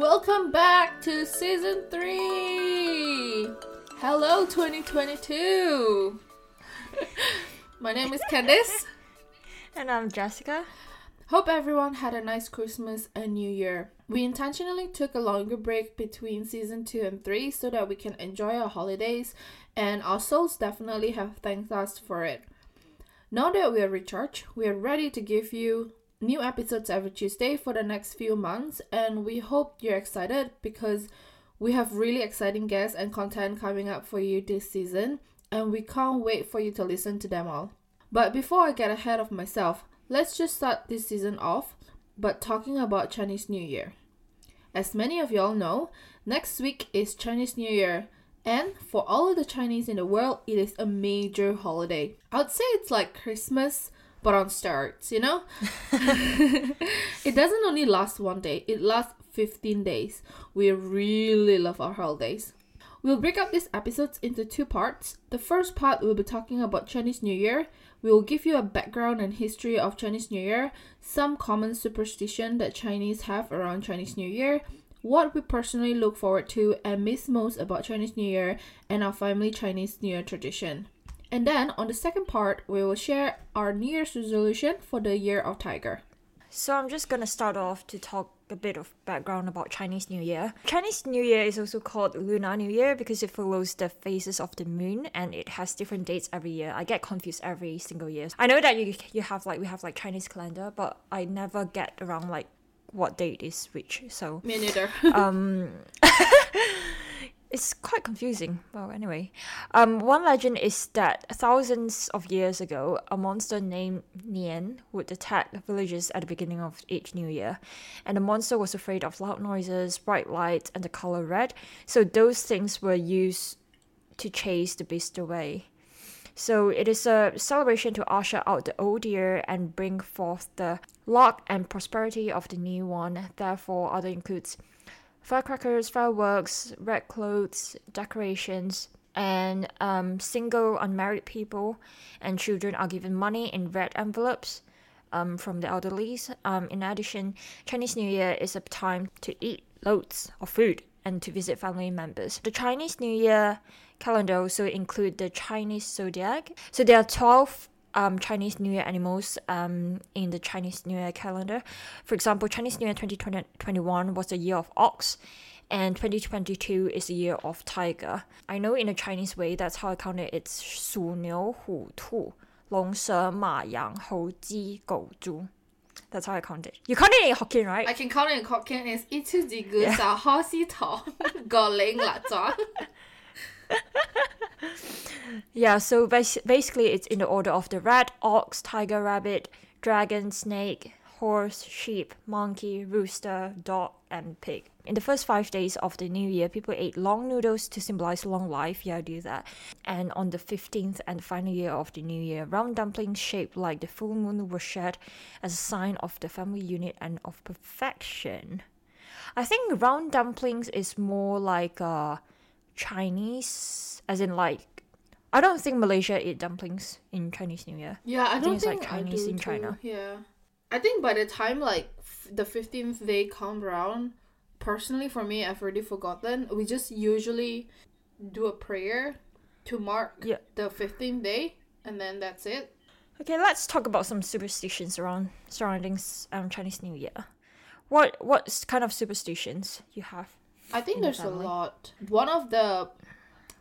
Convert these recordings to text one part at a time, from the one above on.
Welcome back to season three. Hello, 2022. My name is Candice. And I'm Jessica. Hope everyone had a nice Christmas and New Year. We intentionally took a longer break between season 2 and 3 so that we can enjoy our holidays, and our souls definitely have thanked us for it. Now that we are recharged, we are ready to give you new episodes every Tuesday for the next few months, and we hope you're excited because we have really exciting guests and content coming up for you this season, and we can't wait for you to listen to them all. But before I get ahead of myself, let's just start this season off but talking about Chinese New Year. As many of y'all know, next week is Chinese New Year, and for all of the Chinese in the world, it is a major holiday. I would say it's like Christmas, but on steroids, you know? it doesn't only last one day, it lasts 15 days. We really love our holidays. We'll break up these episodes into two parts. The first part will be talking about Chinese New Year. We will give you a background and history of Chinese New Year, some common superstition that Chinese have around Chinese New Year, what we personally look forward to and miss most about Chinese New Year, and our family Chinese New Year tradition. And then on the second part, we will share our New Year's resolution for the year of Tiger. So I'm just gonna start off to talk a bit of background about Chinese New Year. Chinese New Year is also called Lunar New Year because it follows the phases of the moon and it has different dates every year. I get confused every single year. I know that you you have like we have like Chinese calendar, but I never get around like what date is which. So Me neither. um it's quite confusing. Well, anyway, um, one legend is that thousands of years ago, a monster named Nian would attack villages at the beginning of each new year, and the monster was afraid of loud noises, bright lights, and the color red. So those things were used to chase the beast away. So it is a celebration to usher out the old year and bring forth the luck and prosperity of the new one. Therefore, other includes firecrackers, fireworks, red clothes, decorations, and um, single unmarried people and children are given money in red envelopes um, from the elderlies. Um, in addition, Chinese New Year is a time to eat loads of food and to visit family members. The Chinese New Year calendar also include the Chinese zodiac. So there are 12 um, Chinese New Year animals um, in the Chinese New Year calendar. For example, Chinese New Year 2021 was the year of ox, and 2022 is the year of tiger. I know in a Chinese way, that's how I count it. It's 鼠牛虎兔龙蛇马羊猴鸡狗猪. That's how I count it. You count it in Hokkien, right? I can count it in Hokkien as 一出字句就好丝头，个零辣咗。 Yeah, so bas- basically it's in the order of the rat, ox, tiger, rabbit, dragon, snake, horse, sheep, monkey, rooster, dog, and pig. In the first five days of the new year, people ate long noodles to symbolize long life. Yeah, I do that. And on the 15th and final year of the new year, round dumplings shaped like the full moon were shared as a sign of the family unit and of perfection. I think round dumplings is more like uh, Chinese, as in like I don't think Malaysia eat dumplings in Chinese New Year. Yeah, I don't it's like think I Chinese do in too. China. Yeah, I think by the time like f- the fifteenth day come around, personally for me, I've already forgotten. We just usually do a prayer to mark Yeah. the fifteenth day, and then that's it. Okay, let's talk about some superstitions around surrounding um, Chinese New Year. What what kind of superstitions you have? I think in the there's a lot. One of the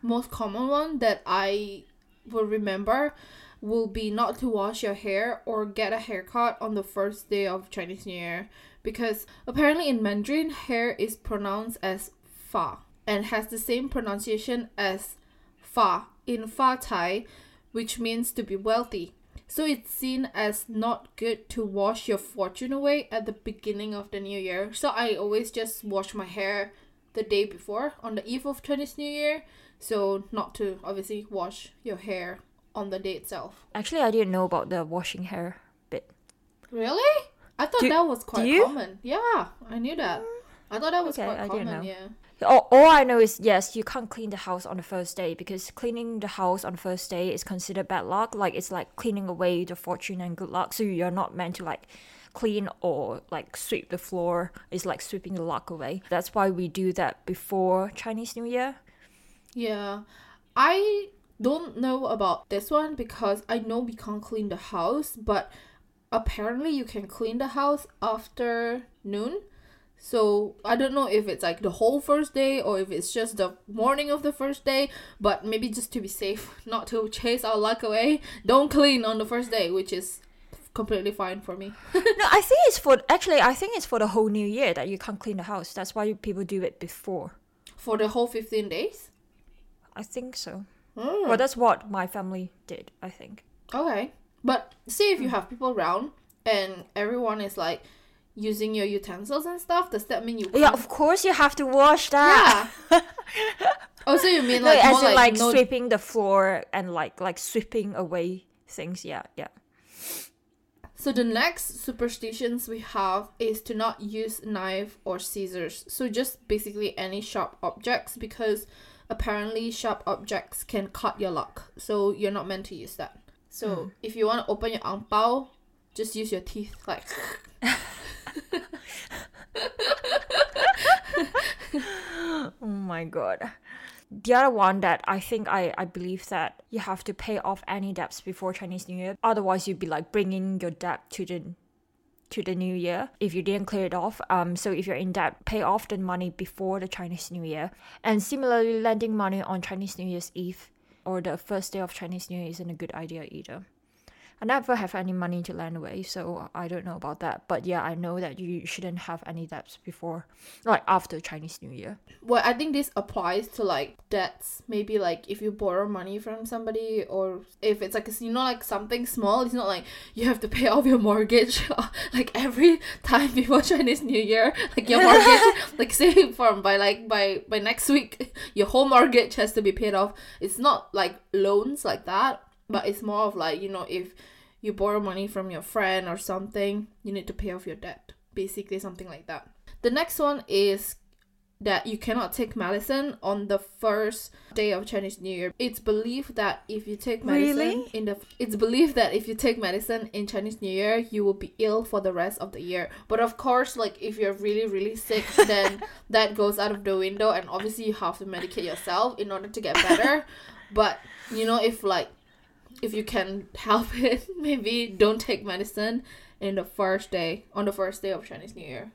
most common one that I will remember will be not to wash your hair or get a haircut on the first day of Chinese New Year because apparently in Mandarin hair is pronounced as fa and has the same pronunciation as fa in fa tai which means to be wealthy. So it's seen as not good to wash your fortune away at the beginning of the new year. So I always just wash my hair the day before on the eve of Chinese New Year. So not to obviously wash your hair on the day itself. Actually, I didn't know about the washing hair bit. Really? I thought Do- that was quite common. Yeah, I knew that. I thought that was Okay, quite I didn't common. know. Yeah. All, all I know is yes, you can't clean the house on the first day because cleaning the house on the first day is considered bad luck. Like it's like cleaning away the fortune and good luck. So you're not meant to like clean or like sweep the floor is like sweeping the luck away. That's why we do that before Chinese New Year. Yeah. I don't know about this one because I know we can't clean the house, but apparently you can clean the house after noon. So I don't know if it's like the whole first day or if it's just the morning of the first day, but maybe just to be safe, not to chase our luck away, don't clean on the first day, which is completely fine for me. no, I think it's for actually I think it's for the whole new year that you can't clean the house. That's why people do it before. For the whole 15 days? I think so. Hmm. Well, that's what my family did, I think. Okay. But see if you have people around and everyone is like using your utensils and stuff, does that mean you Yeah, of course you have to wash that. Yeah. oh, so you mean No, like as more in like, like no sweeping the floor and like like sweeping away things. Yeah, yeah. So the next superstitions we have is to not use knife or scissors. So just basically any sharp objects because apparently sharp objects can cut your luck. So you're not meant to use that. So hmm. if you want to open your ang pao, just use your teeth like Oh my god. The other one that I think I, I believe that you have to pay off any debts before Chinese New Year. Otherwise, you'd be like bringing your debt to the to the new year if you didn't clear it off. Um, so if you're in debt, pay off the money before the Chinese New Year. And similarly, lending money on Chinese New Year's Eve or the first day of Chinese New Year isn't a good idea either. I never have any money to lend away, so I don't know about that. But yeah, I know that you shouldn't have any debts before, like after Chinese New Year. well i think this applies to like debts maybe like if you borrow money from somebody or if it's like you know like something small it's not like you have to pay off your mortgage like every time before chinese new year like your mortgage like say from by like by by next week your whole mortgage has to be paid off it's not like loans like that but it's more of like you know if you borrow money from your friend or something you need to pay off your debt basically something like that the next one is that you cannot take medicine on the first day of Chinese New Year. It's believed that if you take medicine Really? in the it's believed that if you take medicine in Chinese New Year, you will be ill for the rest of the year. But of course, like if you're really really sick, then that goes out of the window and obviously you have to medicate yourself in order to get better. but you know if like if you can help it, maybe don't take medicine in the first day on the first day of Chinese New Year.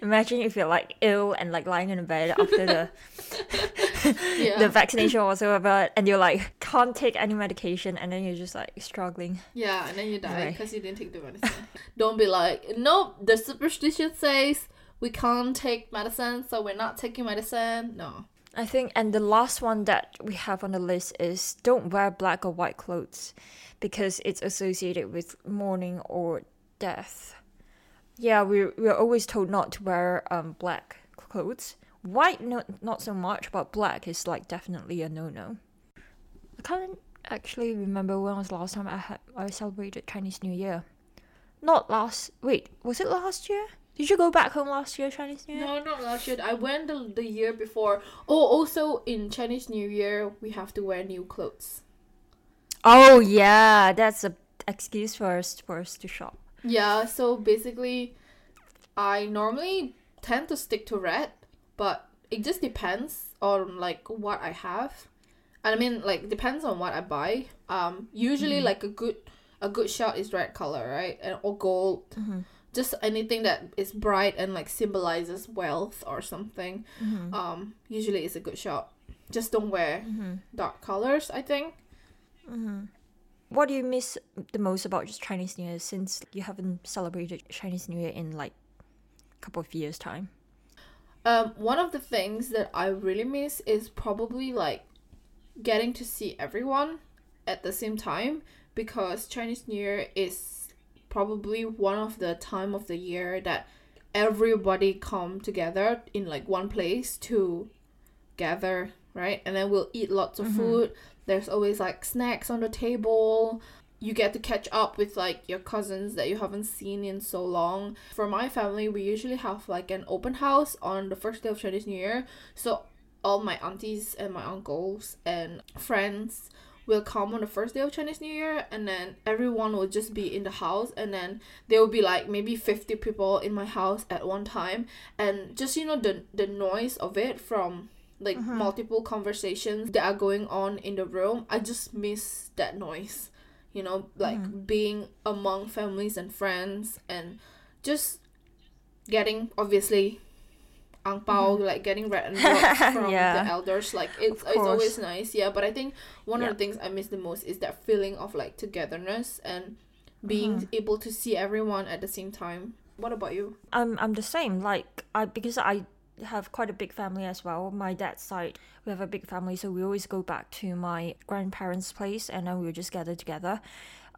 Imagine if you're like ill and like lying in bed after the Yeah. the vaccination was over, and you're like can't take any medication, and then you're just like struggling. Yeah, and then you die Right. because you didn't take the medicine. Don't be like, nope, the superstition says we can't take medicine, so we're not taking medicine. No. I think, and the last one that we have on the list is don't wear black or white clothes, because it's associated with mourning or death. Yeah, we we're always told not to wear um black clothes. White, no, not so much, but black is like definitely a no no. I can't actually remember when was the last time I had I celebrated Chinese New Year. Not last. Wait, was it last year? Did you go back home last year, Chinese New Year? No, not last year. I went the, the year before. Oh, also in Chinese New Year, we have to wear new clothes. Oh yeah, that's a excuse for us for us to shop. Yeah, so basically, I normally tend to stick to red, but it just depends on like what I have. And I mean, like depends on what I buy. Um, usually like a good a good shot is red color, right? And or gold. Just anything that is bright and like symbolizes wealth or something. Um, usually it's a good shot. Just don't wear dark colors. I think. What do you miss the most about just Chinese New Year since you haven't celebrated Chinese New Year in like a couple of years time? Um, one of the things that I really miss is probably like getting to see everyone at the same time because Chinese New Year is probably one of the time of the year that everybody come together in like one place to gather, right? And then we'll eat lots of mm-hmm. food. There's always like snacks on the table. You get to catch up with like your cousins that you haven't seen in so long. For my family, we usually have like an open house on the first day of Chinese New Year. So all my aunties and my uncles and friends will come on the first day of Chinese New Year and then everyone will just be in the house and then there will be like maybe 50 people in my house at one time. And just you know the the noise of it from like uh-huh. multiple conversations that are going on in the room I just miss that noise you know like mm-hmm. being among families and friends and just getting obviously ang pao, like getting red and from Yeah. the elders like it's it's always nice yeah but i think one Yeah. of the things i miss the most is that feeling of like togetherness and being Mm-hmm. able to see everyone at the same time what about you I'm I'm the same. Like I because I have quite a big family as well. My dad's side, we have a big family, so we always go back to my grandparents' place, and then we'll just gather together.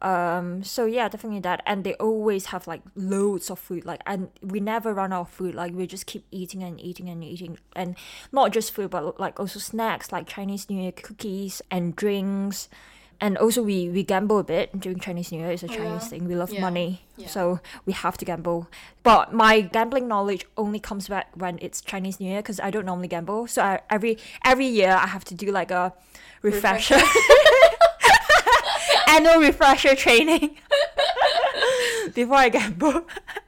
Um. So yeah, definitely that. And they always have like loads of food. Like, and we never run out of food. Like we just keep eating and eating and eating, and not just food, but like also snacks like Chinese New Year cookies and drinks. And also we, we gamble a bit during Chinese New Year. It's a Oh, Chinese yeah. thing. We love Yeah. money. Yeah. So we have to gamble. But my gambling knowledge only comes back when it's Chinese New Year because I don't normally gamble. So I, every every year I have to do like a refresher, annual refresher training before I gamble.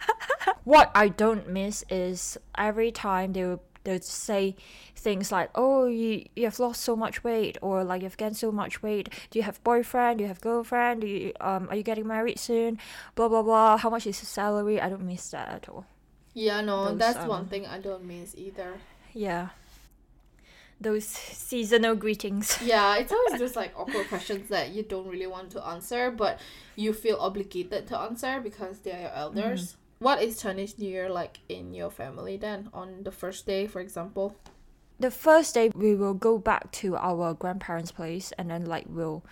what I don't miss is every time they will they would say things like, "Oh, you you have lost so much weight," or like you've gained so much weight. Do you have boyfriend? Do you have girlfriend? Do you um are you getting married soon? Blah blah blah. How much is your salary? I don't miss that at all. yeah no Those, that's one um, thing i don't miss either Yeah. Those seasonal greetings. yeah it's always just like awkward questions that you don't really want to answer but you feel obligated to answer because they are your elders what is chinese new year like in your family then on the first day for example The first day we will go back to our grandparents' place and then like we'll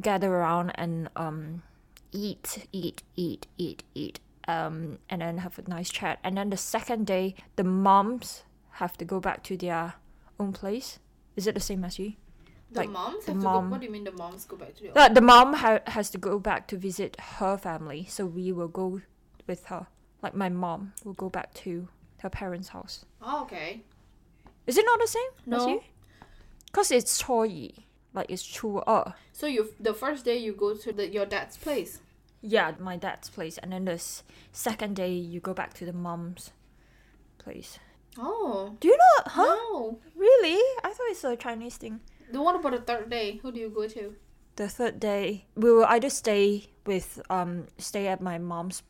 gather around and um eat, eat, eat, eat, eat. Um and then have a nice chat. And then the second day the moms have to go back to their own place? Is it the same as you? The like, moms the mom, go, What do you mean the moms go back to the? That the mom ha- has to go back to visit her family, so we will go with her. Like my mom will go back to her parents' house. Oh, okay. Is it not the same? No. Because it's Choyi, like it's Chua. So you the first day you go to the, your dad's place. Yeah, my dad's place, and then the second day you go back to the mom's place. Oh. Do you know? Huh? No. Really? I thought it's a Chinese thing. The one about the third day? Who do you go to? The third day, we will either stay with um stay at my mom's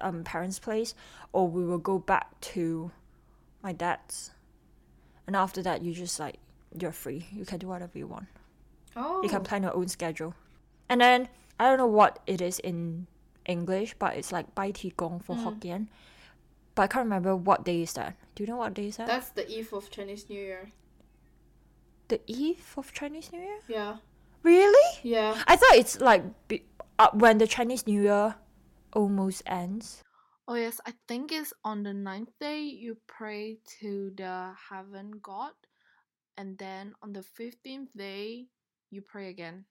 um parents' place, or we will go back to my dad's. And after that, you just like you're free. You can do whatever you want. Oh. You can plan your own schedule. And then I don't know what it is in English, but it's like Bai Ti Gong for Mm. Hokkien. But I can't remember what day is that. Do you know what day is that? That's the eve of Chinese New Year. the eve of Chinese New Year? Yeah. Really? Yeah. I thought it's like be- uh, when the Chinese New Year almost ends. Oh yes, I think it's on the ninth day you pray to the heaven god, and then on the fifteenth day you pray again.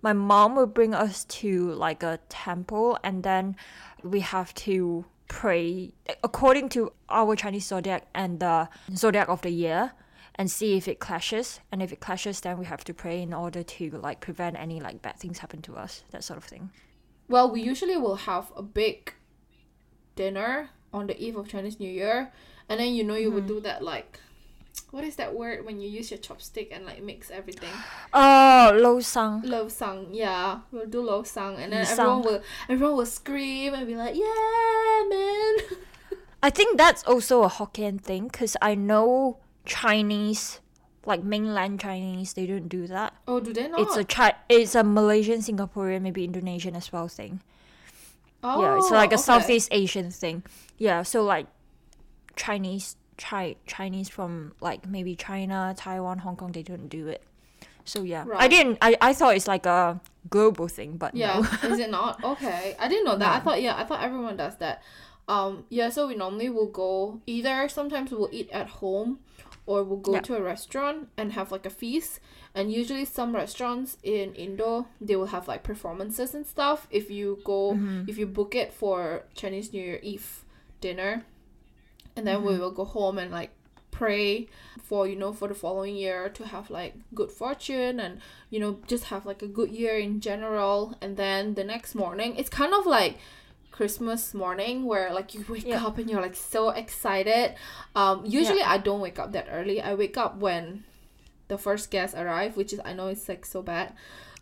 My mom will bring us to like a temple and then we have to pray according to our Chinese zodiac and the zodiac of the year and see if it clashes. And if it clashes then we have to pray in order to like prevent any like bad things happen to us that sort of thing. Well, we usually will have a big dinner on the eve of Chinese New Year, and then you know you would mm-hmm. do that like, what is that word when you use your chopstick and like mix everything? oh lo sang Lo sang, yeah, we'll do lo sang, and then everyone will everyone will scream and be like, yeah, man. I think that's also a Hokkien thing because I know Chinese like mainland Chinese they don't do that Oh, do they not? it's a chi- it's a Malaysian Singaporean maybe Indonesian as well thing oh, yeah, it's like a oh, okay. Southeast Asian thing. Yeah, so like Chinese, Chi- Chinese from like maybe China, Taiwan, Hong Kong, they don't do it. So yeah, I didn't. I, I thought it's like a global thing, but Yeah, no. is it not? Okay, I didn't know that. I thought yeah, I thought everyone does that. Um, yeah, so we normally will go either sometimes we'll eat at home, or we'll go Yeah. to a restaurant and have like a feast. And usually some restaurants in Indo they will have like performances and stuff. If you go, Mm-hmm. if you book it for Chinese New Year Eve dinner, and then we Mm-hmm. will go home and like pray for you know for the following year to have like good fortune and you know just have like a good year in general and then the next morning it's kind of like Christmas morning where like you wake Yeah. up and you're like so excited. Um usually I don't wake up that early. I wake up when the first guests arrive, which is I know it's like so bad.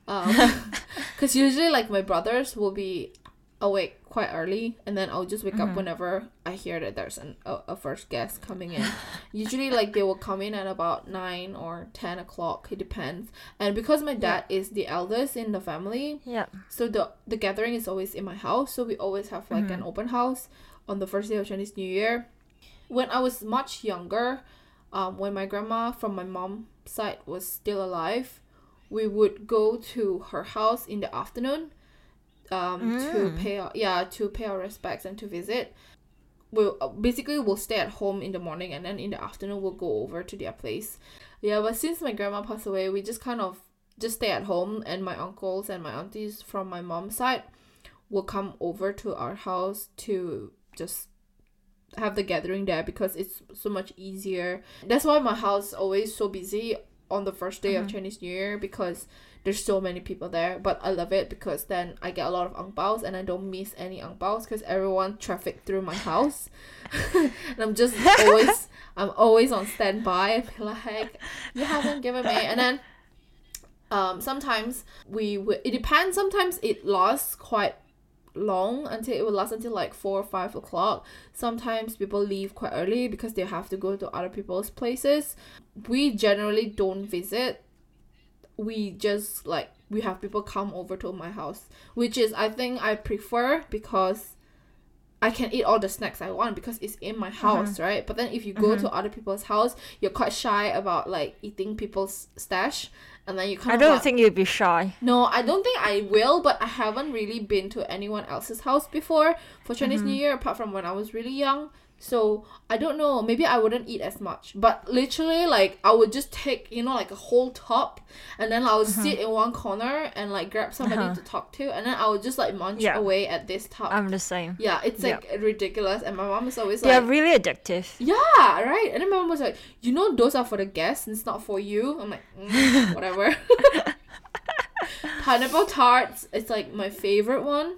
Um cuz usually like my brothers will be awake quite early and then I'll just wake up whenever I hear that there's an, a, a first guest coming in. Usually like they will come in at about 9 or 10 o'clock, it depends. And because my dad is the eldest in the family, Yeah. so the the gathering is always in my house so we always have like an open house on the first day of chinese new year when i was much younger um, when my grandma from my mom's side was still alive we would go to her house in the afternoon um, to pay our, yeah to pay our respects and to visit we'll uh, basically we'll stay at home in the morning and then in the afternoon we'll go over to their place. Yeah but since my grandma passed away we just kind of just stay at home and my uncles and my aunties from my mom's side will come over to our house to just have the gathering there because it's so much easier. That's why my house is always so busy on the first day of Chinese New Year because there's so many people there. But I love it because then I get a lot of ang baos and I don't miss any ang baos because everyone traffic through my house. and I'm just always I'm always on standby and be like, you haven't given me and then um sometimes we would it depends sometimes it lasts quite long until it will last until like four or five o'clock sometimes people leave quite early because they have to go to other people's places we generally don't visit we just like we have people come over to my house which is i think i prefer because I can eat all the snacks I want because it's in my uh-huh. house, right? But then if you go uh-huh. to other people's house, you're quite shy about like eating people's stash, and then you kind I don't like, think you'd be shy. no, I don't think I will, but I haven't really been to anyone else's house before for Chinese uh-huh. New Year apart from when I was really young. So I don't know, maybe I wouldn't eat as much. But literally like I would just take, you know, like a whole top and then I would sit in one corner and like grab somebody Uh-huh. to talk to and then I would just like munch Yeah. away at this top. I'm the same. yeah, it's Yeah. like ridiculous and my mom is always They're like really addictive. yeah, right. And then my mom was like, "You know, those are for the guests, and it's not for you." I'm like, mm, whatever. Pineapple tarts. It's like my favorite one.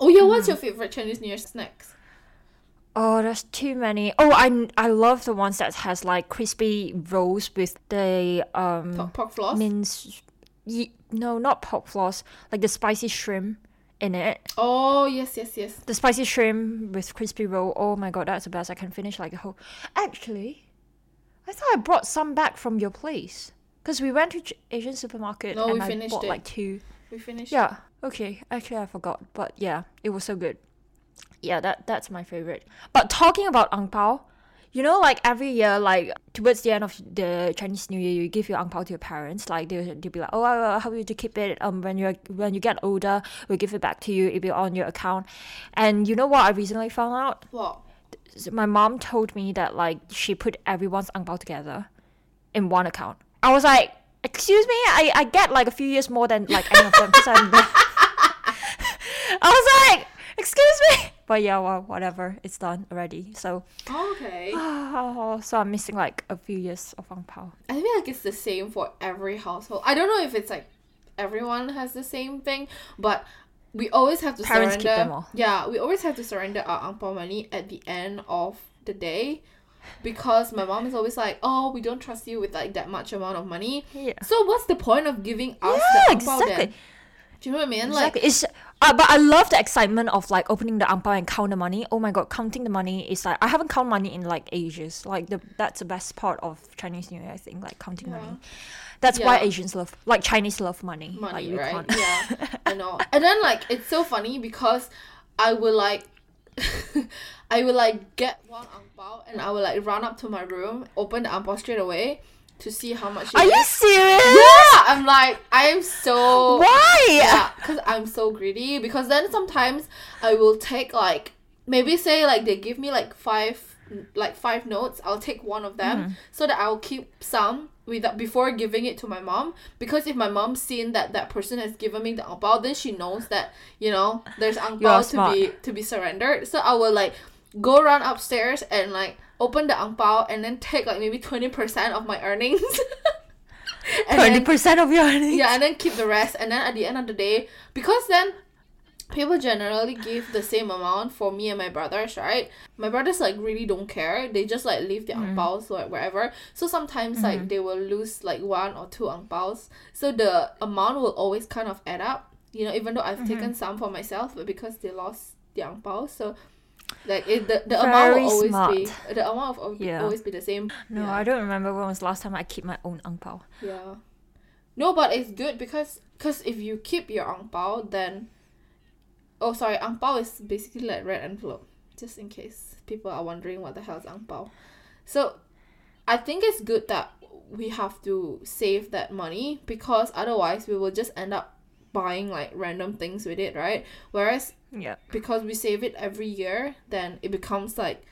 Oh yeah, what's your favorite Chinese New Year snacks? Oh, there's too many. Oh, I I love the ones that has like crispy rolls with the um Pork, pork floss. mince. Ye- no, not pork floss. Like the spicy shrimp in it. oh yes, yes, yes. The spicy shrimp with crispy roll. Oh my god, that's the best. I can finish like a whole. Actually, I thought I brought some back from your place because we went to Asian supermarket No, and we I finished bought it. like two. We finished. Yeah. Okay. Actually, I forgot, but yeah, it was so good. Yeah, that that's my favorite. But talking about ang pao, you know, like every year, like towards the end of the Chinese New Year, you give your ang pao to your parents. Like they they'll be like, oh, I will help you to keep it. Um, when you when you get older, we'll give it back to you. It'll be on your account. And you know what? I recently found out. What? My mom told me that like she put everyone's ang pao together in one account. I was like, excuse me, I, I get like a few years more than like any of them because I'm. I was like, excuse me, but yeah, well, whatever, it's done already. So, Okay. so I'm missing like a few years of ang pao. I feel like it's the same for every household. I don't know if it's like everyone has the same thing, but we always have to Parents keep surrender. them all. Yeah, we always have to surrender our ang pao money at the end of the day. Because my mom is always like, "Oh, we don't trust you with like that much amount of money." Yeah. So what's the point of giving us Yeah, the pao then? exactly. Do you know what I mean? Like, Exactly. It's uh, but I love the excitement of like opening the ang and count the money. Oh my god, counting the money is like I haven't counted money in like ages. Like the that's the best part of Chinese New Year, I think, like counting Yeah. money. That's why Asians love like Chinese love money. like, money, we right? Yeah, I know. And then like it's so funny because I will like I will like get one ang pao and I will like run up to my room, open the ang pao straight away to see how much. Are you serious? I'm like I am so Why? yeah, because I'm so greedy. Because then sometimes I will take like maybe say like they give me like five like five notes. I'll take one of them Mm-hmm. so that I'll keep some without before giving it to my mom. Because if my mom's seen that that person has given me the ang pao, then she knows that you know there's ang You are to be to be surrendered. So I will like go run upstairs and like open the ang pao and then take like maybe 20% of my earnings. Twenty percent of your earnings. yeah, and then keep the rest. And then at the end of the day, because then people generally give the same amount for me and my brothers, right? My brothers like really don't care. They just like leave the mm-hmm. ang paos like wherever. So sometimes mm-hmm. like they will lose like one or two ang paos. So the amount will always kind of add up. You know, even though I've mm-hmm. taken some for myself, but because they lost the ang paos, so like it, the the amount will always smart. be the amount will always, Yeah. always be the same. No, yeah. I don't remember when was the last time I keep my own ang pao. Yeah. No, but it's good because cause if you keep your ang pao, then oh sorry, ang pao is basically like red envelope. Just in case people are wondering what the hell is ang pao. So I think it's good that we have to save that money because otherwise we will just end up buying like random things with it, right? Whereas Yeah. because we save it every year, then it becomes like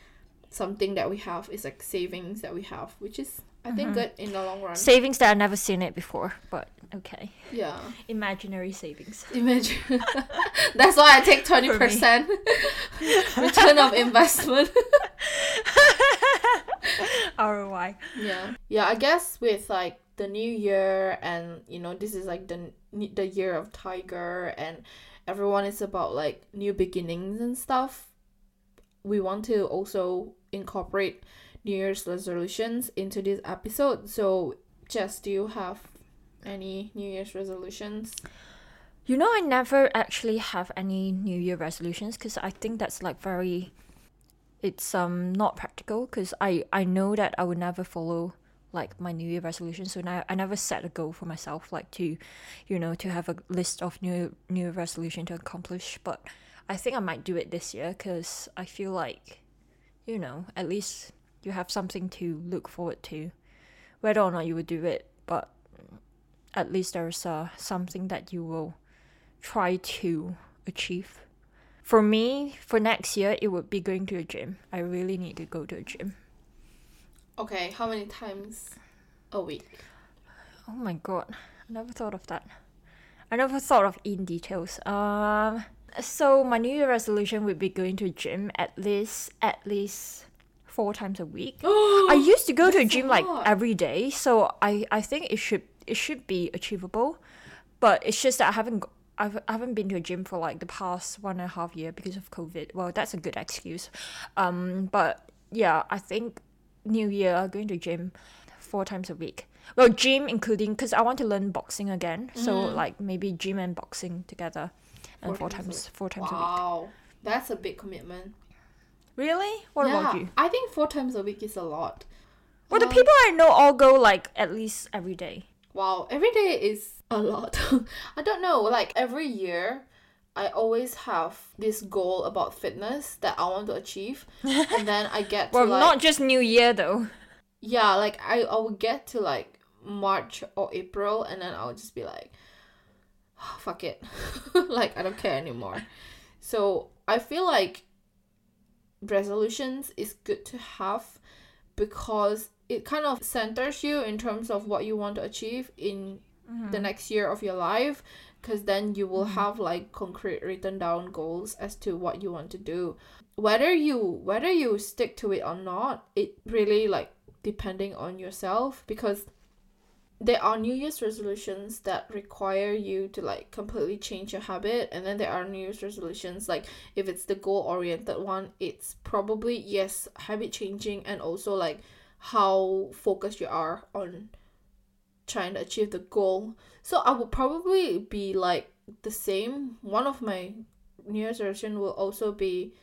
something that we have. It's like savings that we have, which is I think mm-hmm. good in the long run. Savings that I've never seen it before, but okay. yeah. Imaginary savings. Imagine. That's why I take twenty percent return of investment. ROI. yeah, yeah. I guess with like the new year and you know this is like the the year of tiger and everyone is about like new beginnings and stuff. We want to also incorporate New Year's resolutions into this episode. So, Jess, do you have any New Year's resolutions? You know, I never actually have any New Year resolutions because I think that's like very, it's um not practical because I I know that I would never follow like my New Year resolution So now I never set a goal for myself like to, you know, to have a list of new New resolution to accomplish. But I think I might do it this year because I feel like, you know, at least you have something to look forward to, whether or not you would do it. But at least there's uh, something that you will try to achieve. For me, for next year, it would be going to a gym. I really need to go to a gym. Okay, how many times a week? Oh my god, I never thought of that. I never thought of in details. Um, so my New Year resolution would be going to a gym at least at least four times a week. I used to go to a gym like every day, so I I think it should it should be achievable, but it's just that I haven't. I've, I haven't been to a gym for like the past one and a half year because of COVID. Well, that's a good excuse. Um, but yeah, I think New Year going to gym four times a week. Well, gym including because I want to learn boxing again. So like maybe gym and boxing together, and Four four, times four times a week. Wow, that's a big commitment. Really? What yeah, about you? I think four times a week is a lot. Well, the Um, people I know all go like at least every day. Wow, every day is a lot. I don't know, like every year, I always have this goal about fitness that I want to achieve, and then I get to Well, like not just New Year though. yeah, like I I would get to like March or April, and then I would just be like, ah, fuck it, like I don't care anymore. So I feel like resolutions is good to have because it kind of centers you in terms of what you want to achieve in mm-hmm. the next year of your life because then you will mm-hmm. have like concrete written down goals as to what you want to do. Whether you whether you stick to it or not it really like depending on yourself because there are new year's resolutions that require you to like completely change your habit and then there are new year's resolutions like if it's the goal oriented one it's probably yes habit changing and also like how focused you are on trying to achieve the goal. So i would probably be like the same. One of my new year's resolution will also be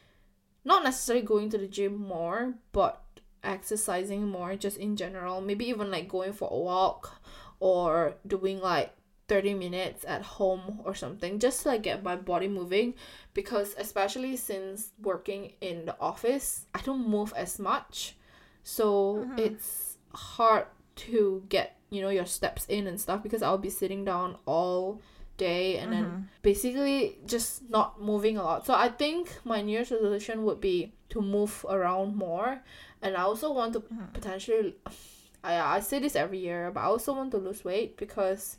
not necessarily going to the gym more but exercising more just in general. Maybe even like going for a walk or doing like 30 minutes at home or something just to like get my body moving. Because especially since working in the office i don't move as much. So mm-hmm. it's hard to get you know your steps in and stuff because i'll be sitting down all day and then mm-hmm. basically just not moving a lot. So i think my new year's resolution would be to move around more. And i also want to mm-hmm. potentially I, I say this every year but i also want to lose weight because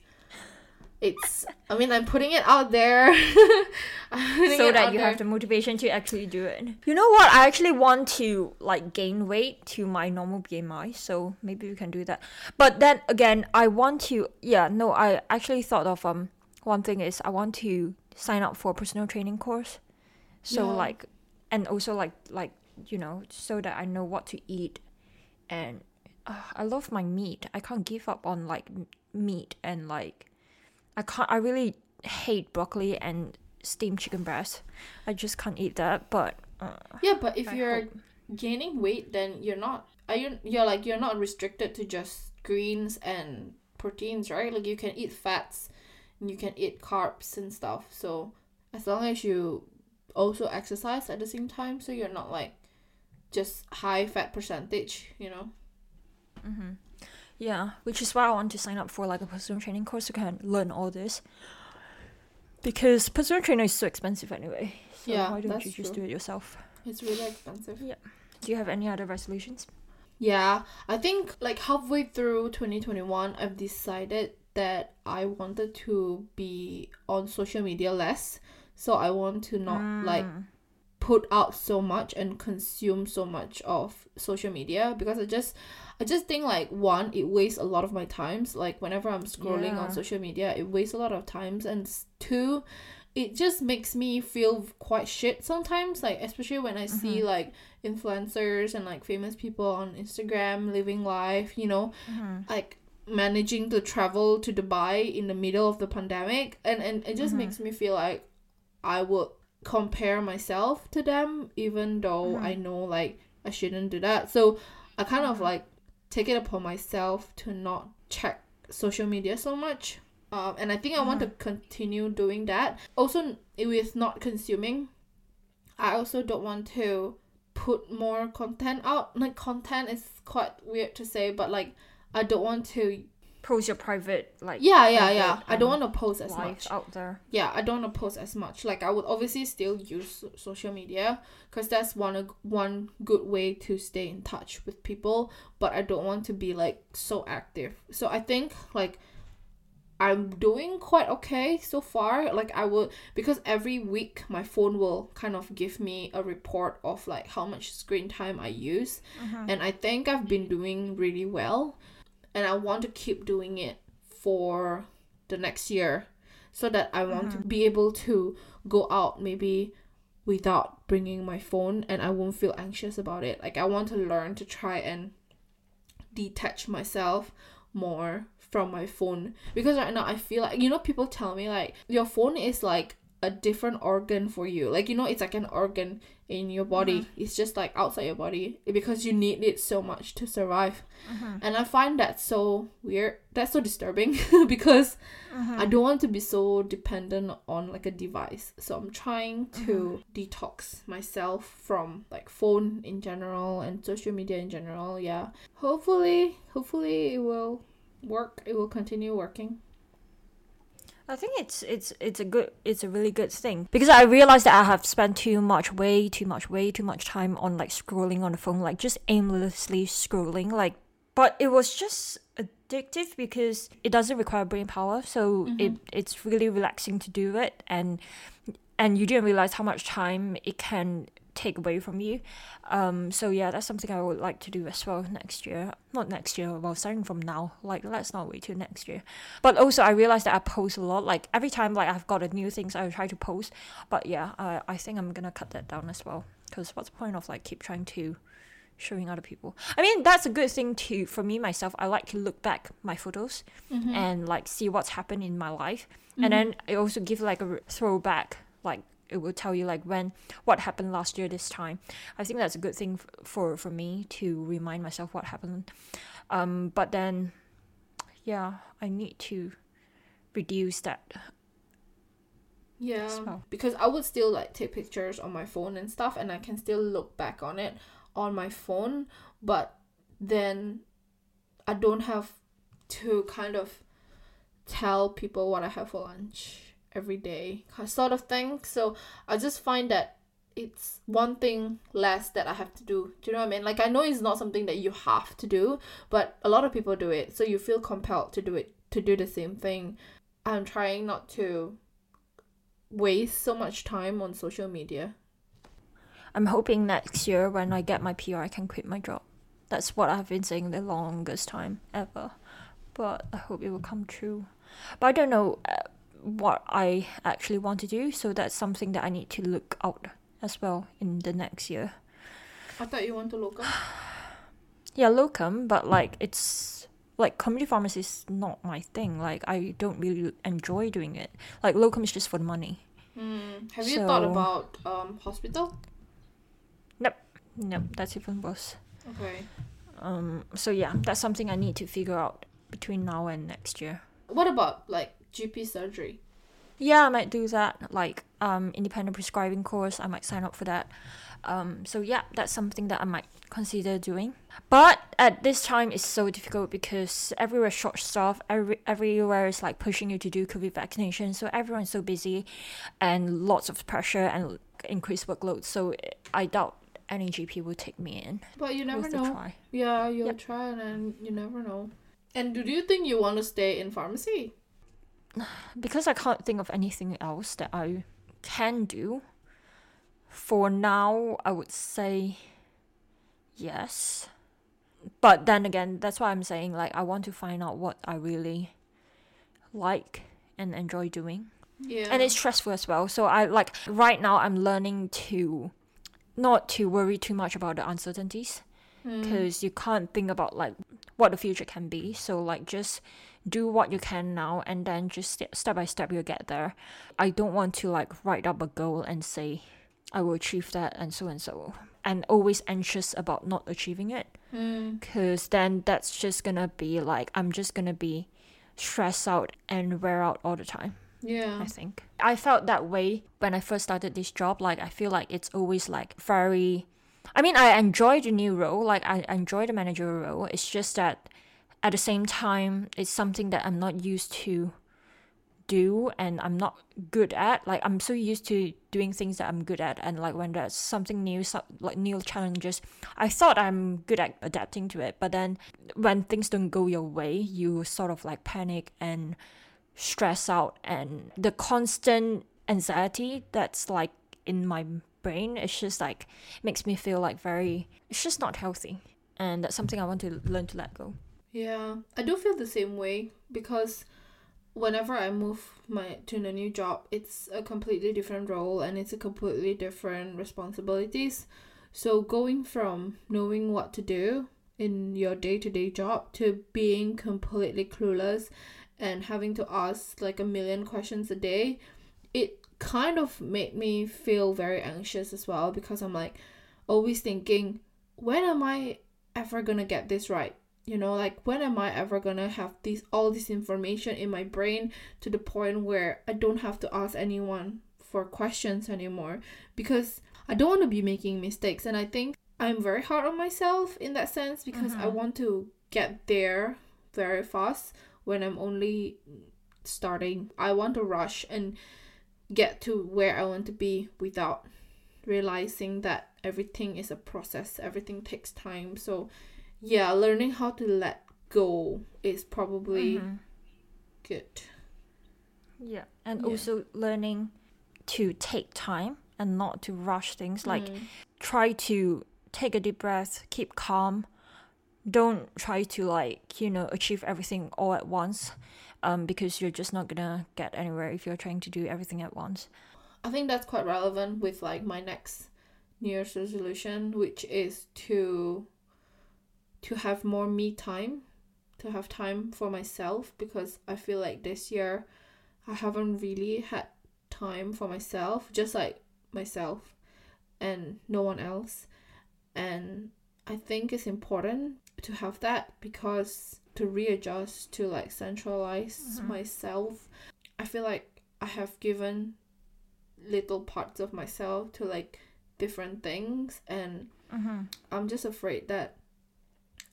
it's I mean I'm putting it out there so that you there. have the motivation to actually do it. You know what? I actually want to like gain weight to my normal BMI, so maybe we can do that. But then again, I want to yeah, no, I actually thought of um one thing is I want to sign up for a personal training course. So yeah. like and also like like you know, so that I know what to eat and uh, I love my meat. I can't give up on like meat and like I can't I really hate broccoli and steamed chicken breast. I just can't eat that. But uh, yeah, but if I you're hope. gaining weight, then you're not. Are you? You're like you're not restricted to just greens and proteins, right? Like you can eat fats, and you can eat carbs and stuff. So as long as you also exercise at the same time, so you're not like just high fat percentage, you know. Mhm. Yeah, which is why I want to sign up for like a personal training course to kind of learn all this because personal trainer is so expensive anyway. So yeah, why don't you just true. do it yourself? It's really expensive. Yeah. Do you have any other resolutions? Yeah, I think like halfway through 2021, I've decided that I wanted to be on social media less. So I want to not mm. like put out so much and consume so much of social media because I just I just think like one, it wastes a lot of my times. Like whenever I'm scrolling yeah. on social media, it wastes a lot of times. And two, it just makes me feel quite shit sometimes. Like especially when I mm-hmm. see like influencers and like famous people on Instagram living life, you know, mm-hmm. like managing to travel to Dubai in the middle of the pandemic, and and it just mm-hmm. makes me feel like I would compare myself to them, even though I mm-hmm. know like I shouldn't do that. So I kind of mm-hmm. like take it upon myself to not check social media so much. Um, and I think I want to mm-hmm. continue doing that. Also, with not consuming, I also don't want to put more content out. Like, content is quite weird to say, but like, I don't want to post your private like yeah yeah yeah. I don't want to post as much. out there. Yeah i don't want to post as much. Like i would obviously still use social media because that's one one good way to stay in touch with people but i don't want to be like so active. So i think like i'm doing quite okay so far. Like i would because every week my phone will kind of give me a report of like how much screen time i use. Uh-huh. and i think i've been doing really well and I want to keep doing it for the next year so that I want mm-hmm. to be able to go out maybe without bringing my phone and I won't feel anxious about it. Like I want to learn to try and detach myself more from my phone because right now I feel like you know people tell me like your phone is like a different organ for you. Like you know, it's like an organ in your body. Mm-hmm. It's just like outside your body because you need it so much to survive. Mm-hmm. And I find that so weird. That's so disturbing because mm-hmm. I don't want to be so dependent on like a device. So I'm trying to detox myself from like phone in general and social media in general. Yeah. Hopefully, hopefully it will work. It will continue working. I think it's it's it's a good it's a really good thing because I realized that I have spent too much way too much way too much time on like scrolling on the phone like just aimlessly scrolling like but it was just addictive because it doesn't require brain power so mm-hmm. it it's really relaxing to do it and and you didn't realize how much time it can take away from you. Um, so yeah, that's something I would like to do as well next year. Not next year, well, starting from now. Like, let's not wait till next year. But also, I realized that I post a lot. Like every time, like I've got a new things, I try to post. But yeah, I I think I'm gonna cut that down as well. Because what's the point of like keep trying to showing other people. I mean, that's a good thing too for me myself. I like to look back my photos mm-hmm. and like see what's happened in my life, mm-hmm. and then I also give like a throwback, like it will tell you like when what happened last year this time. I think that's a good thing for for me to remind myself what happened. Um but then yeah i need to reduce that yeah because i would still like take pictures on my phone and stuff and i can still look back on it on my phone but then i don't have to kind of tell people what i have for lunch every day sort of thing. So I just find that it's one thing less that I have to do. Do you know what I mean? Like I know it's not something that you have to do, but a lot of people do it. So you feel compelled to do it to do the same thing. I'm trying not to waste so much time on social media. I'm hoping next year when I get my PR, I can quit my job. That's what I've been saying the longest time ever. But I hope it will come true. But I don't know uh, what I actually want to do, so that's something that I need to look out as well in the next year. I thought you want to locum. Yeah, locum, but like it's like community pharmacy is not my thing. Like I don't really enjoy doing it. Like locum is just for the money. Mm. Have you thought about um hospital? Nope nope. that's even worse. Okay. Um, so yeah, that's something I need to figure out between now and next year. What about like GP surgery? Yeah, I might do that. Like um, independent prescribing course, I might sign up for that. Um, so yeah, that's something that I might consider doing. But at this time, it's so difficult because everywhere short staff. Every everywhere is like pushing you to do COVID vaccination. So everyone's so busy, and lots of pressure and increased workload. So I doubt any GP will take me in But you never know. try. Yeah, you'll Yep. try and then you never know. And do you think you want to stay in pharmacy? Because I can't think of anything else that I can do, for now, I would say yes. But then again, that's why I'm saying like I want to find out what I really like and enjoy doing. Yeah. And it's stressful as well. So I like right now I'm learning to not to worry too much about the uncertainties Mm. because you can't think about like what the future can be so like just do what you can now and then just step, step by step you'll get there i don't want to like write up a goal and say i will achieve that and so and so and always anxious about not achieving it Mm. because then that's just gonna be like i'm just gonna be stressed out and wear out all the time Yeah. I think. I felt that way when I first started this job. Like, I feel like it's always like very. I mean, I enjoy the new role, like, I enjoy the managerial role. It's just that at the same time, it's something that I'm not used to do and I'm not good at. Like, I'm so used to doing things that I'm good at. And, like, when there's something new, so, like new challenges, I thought I'm good at adapting to it. But then when things don't go your way, you sort of like panic and stress out and the constant anxiety that's like in my brain it's just like makes me feel like very it's just not healthy and that's something i want to learn to let go Yeah, I do feel the same way because whenever I move my to a new job, it's a completely different role and it's a completely different responsibilities. So going from knowing what to do in your day-to-day job to being completely clueless and having to ask like a million questions a day, it kind of made me feel very anxious as well because I'm like always thinking, when am I ever gonna get this right? You know like when am i ever gonna have this all this information in my brain to the point where i don't have to ask anyone for questions anymore? Because i don't want to be making mistakes and i think i'm very hard on myself in that sense because i Mhm. want to get there very fast when i'm only starting. I want to rush and get to where i want to be without realizing that everything is a process everything takes time. So yeah learning how to let go is probably Mhm. good yeah and Yeah. also learning to take time and not to rush things like Mm. try to take a deep breath keep calm don't try to like you know achieve everything all at once um because you're just not gonna get anywhere if you're trying to do everything at once i think that's quite relevant with like my next new year's resolution which is to to have more me time to have time for myself because i feel like this year i haven't really had time for myself just like myself and no one else and i think it's important to have that because to readjust to like centralize Mhm. myself i feel like i have given little parts of myself to like different things and mm-hmm. i'm just afraid that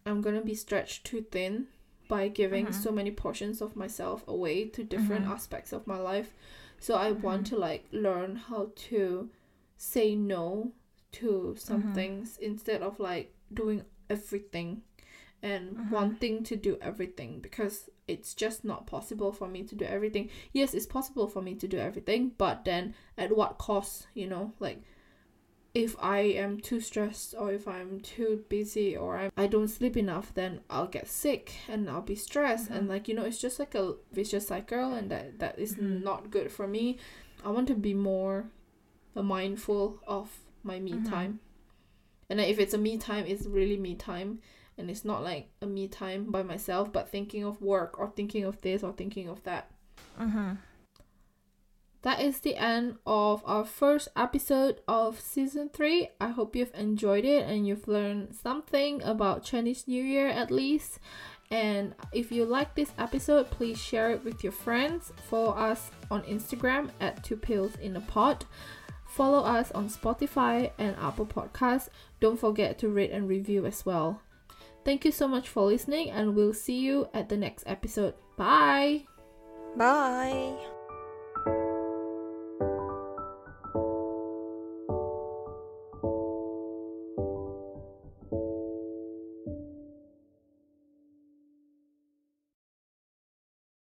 i'm gonna be stretched too thin by giving Mhm. so many portions of myself away to different Mhm. aspects of my life so i want Mhm. to like learn how to say no to some Mhm. things instead of like doing everything and wanting to do everything because it's just not possible for me to do everything. Yes, it's possible for me to do everything, but then at what cost, you know? Like if I am too stressed or if I'm too busy or I, I don't sleep enough, then I'll get sick and I'll be stressed and like you know it's just like a vicious cycle and that that is Mhm. not good for me. I want to be more mindful of my me Mhm. time. And if it's a me time, it's really me time and it's not like a me time by myself but thinking of work or thinking of this or thinking of that. Mm-hmm. That is the end of our first episode of season 3. I hope you've enjoyed it and you've learned something about Chinese New Year at least. And if you like this episode, please share it with your friends. Follow us on Instagram at Two Pills in a Pod. Follow us on Spotify and Apple Podcasts. Don't forget to rate and review as well. Thank you so much for listening, and we'll see you at the next episode. Bye! Bye.